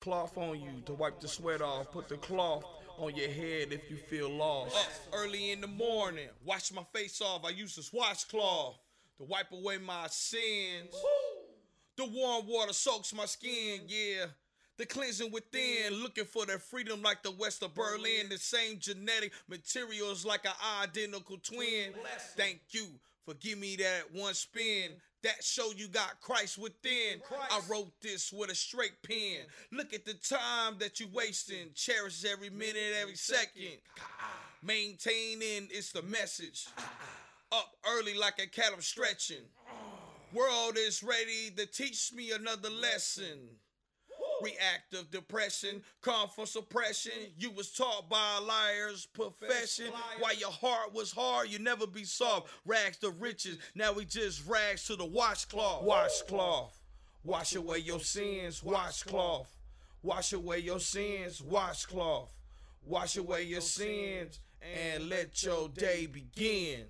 Cloth on you to wipe the sweat off. Put the cloth on your head if you feel lost. Up early in the morning, wash my face off. I use this washcloth to wipe away my sins. The warm water soaks my skin, yeah. The cleansing within, looking for their freedom like the west of Berlin. The same genetic materials like an identical twin. Thank you for giving me that one spin. That show you got Christ within. I wrote this with a straight pen. Look at the time that you wasting. Cherish every minute, every second. Maintaining it's the message. Up early like a cat I'm stretching. World is ready to teach me another lesson. Reactive depression, come from suppression. You was taught by a liar's profession. While your heart was hard, you never be soft. Rags to riches, now we just rags to the washcloth. Washcloth, wash away your sins. Washcloth, wash away your sins. Washcloth, wash away your sins, and let your day begin.